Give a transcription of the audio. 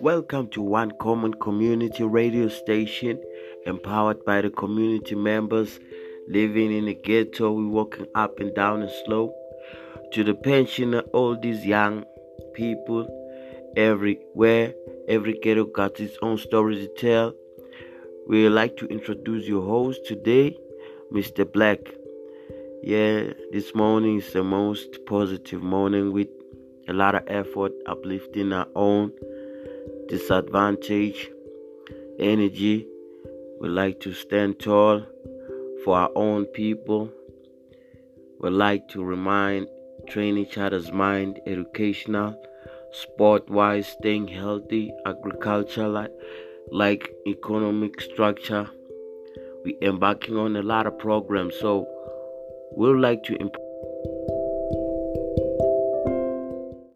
Welcome to One Common Community Radio Station, empowered by the community members living in the ghetto. We're walking up and down the slope to the pensioner, all these young people everywhere. Every ghetto got its own story to tell. We would like to introduce your host today, Mr. Black. Yeah, this morning is the most positive morning with a lot of effort, uplifting our own disadvantage, energy. We like to stand tall for our own people. We like to remind, train each other's mind, educational, sport wise, staying healthy, agriculture, like, economic structure. We embarking on a lot of programs. So we'd like to improve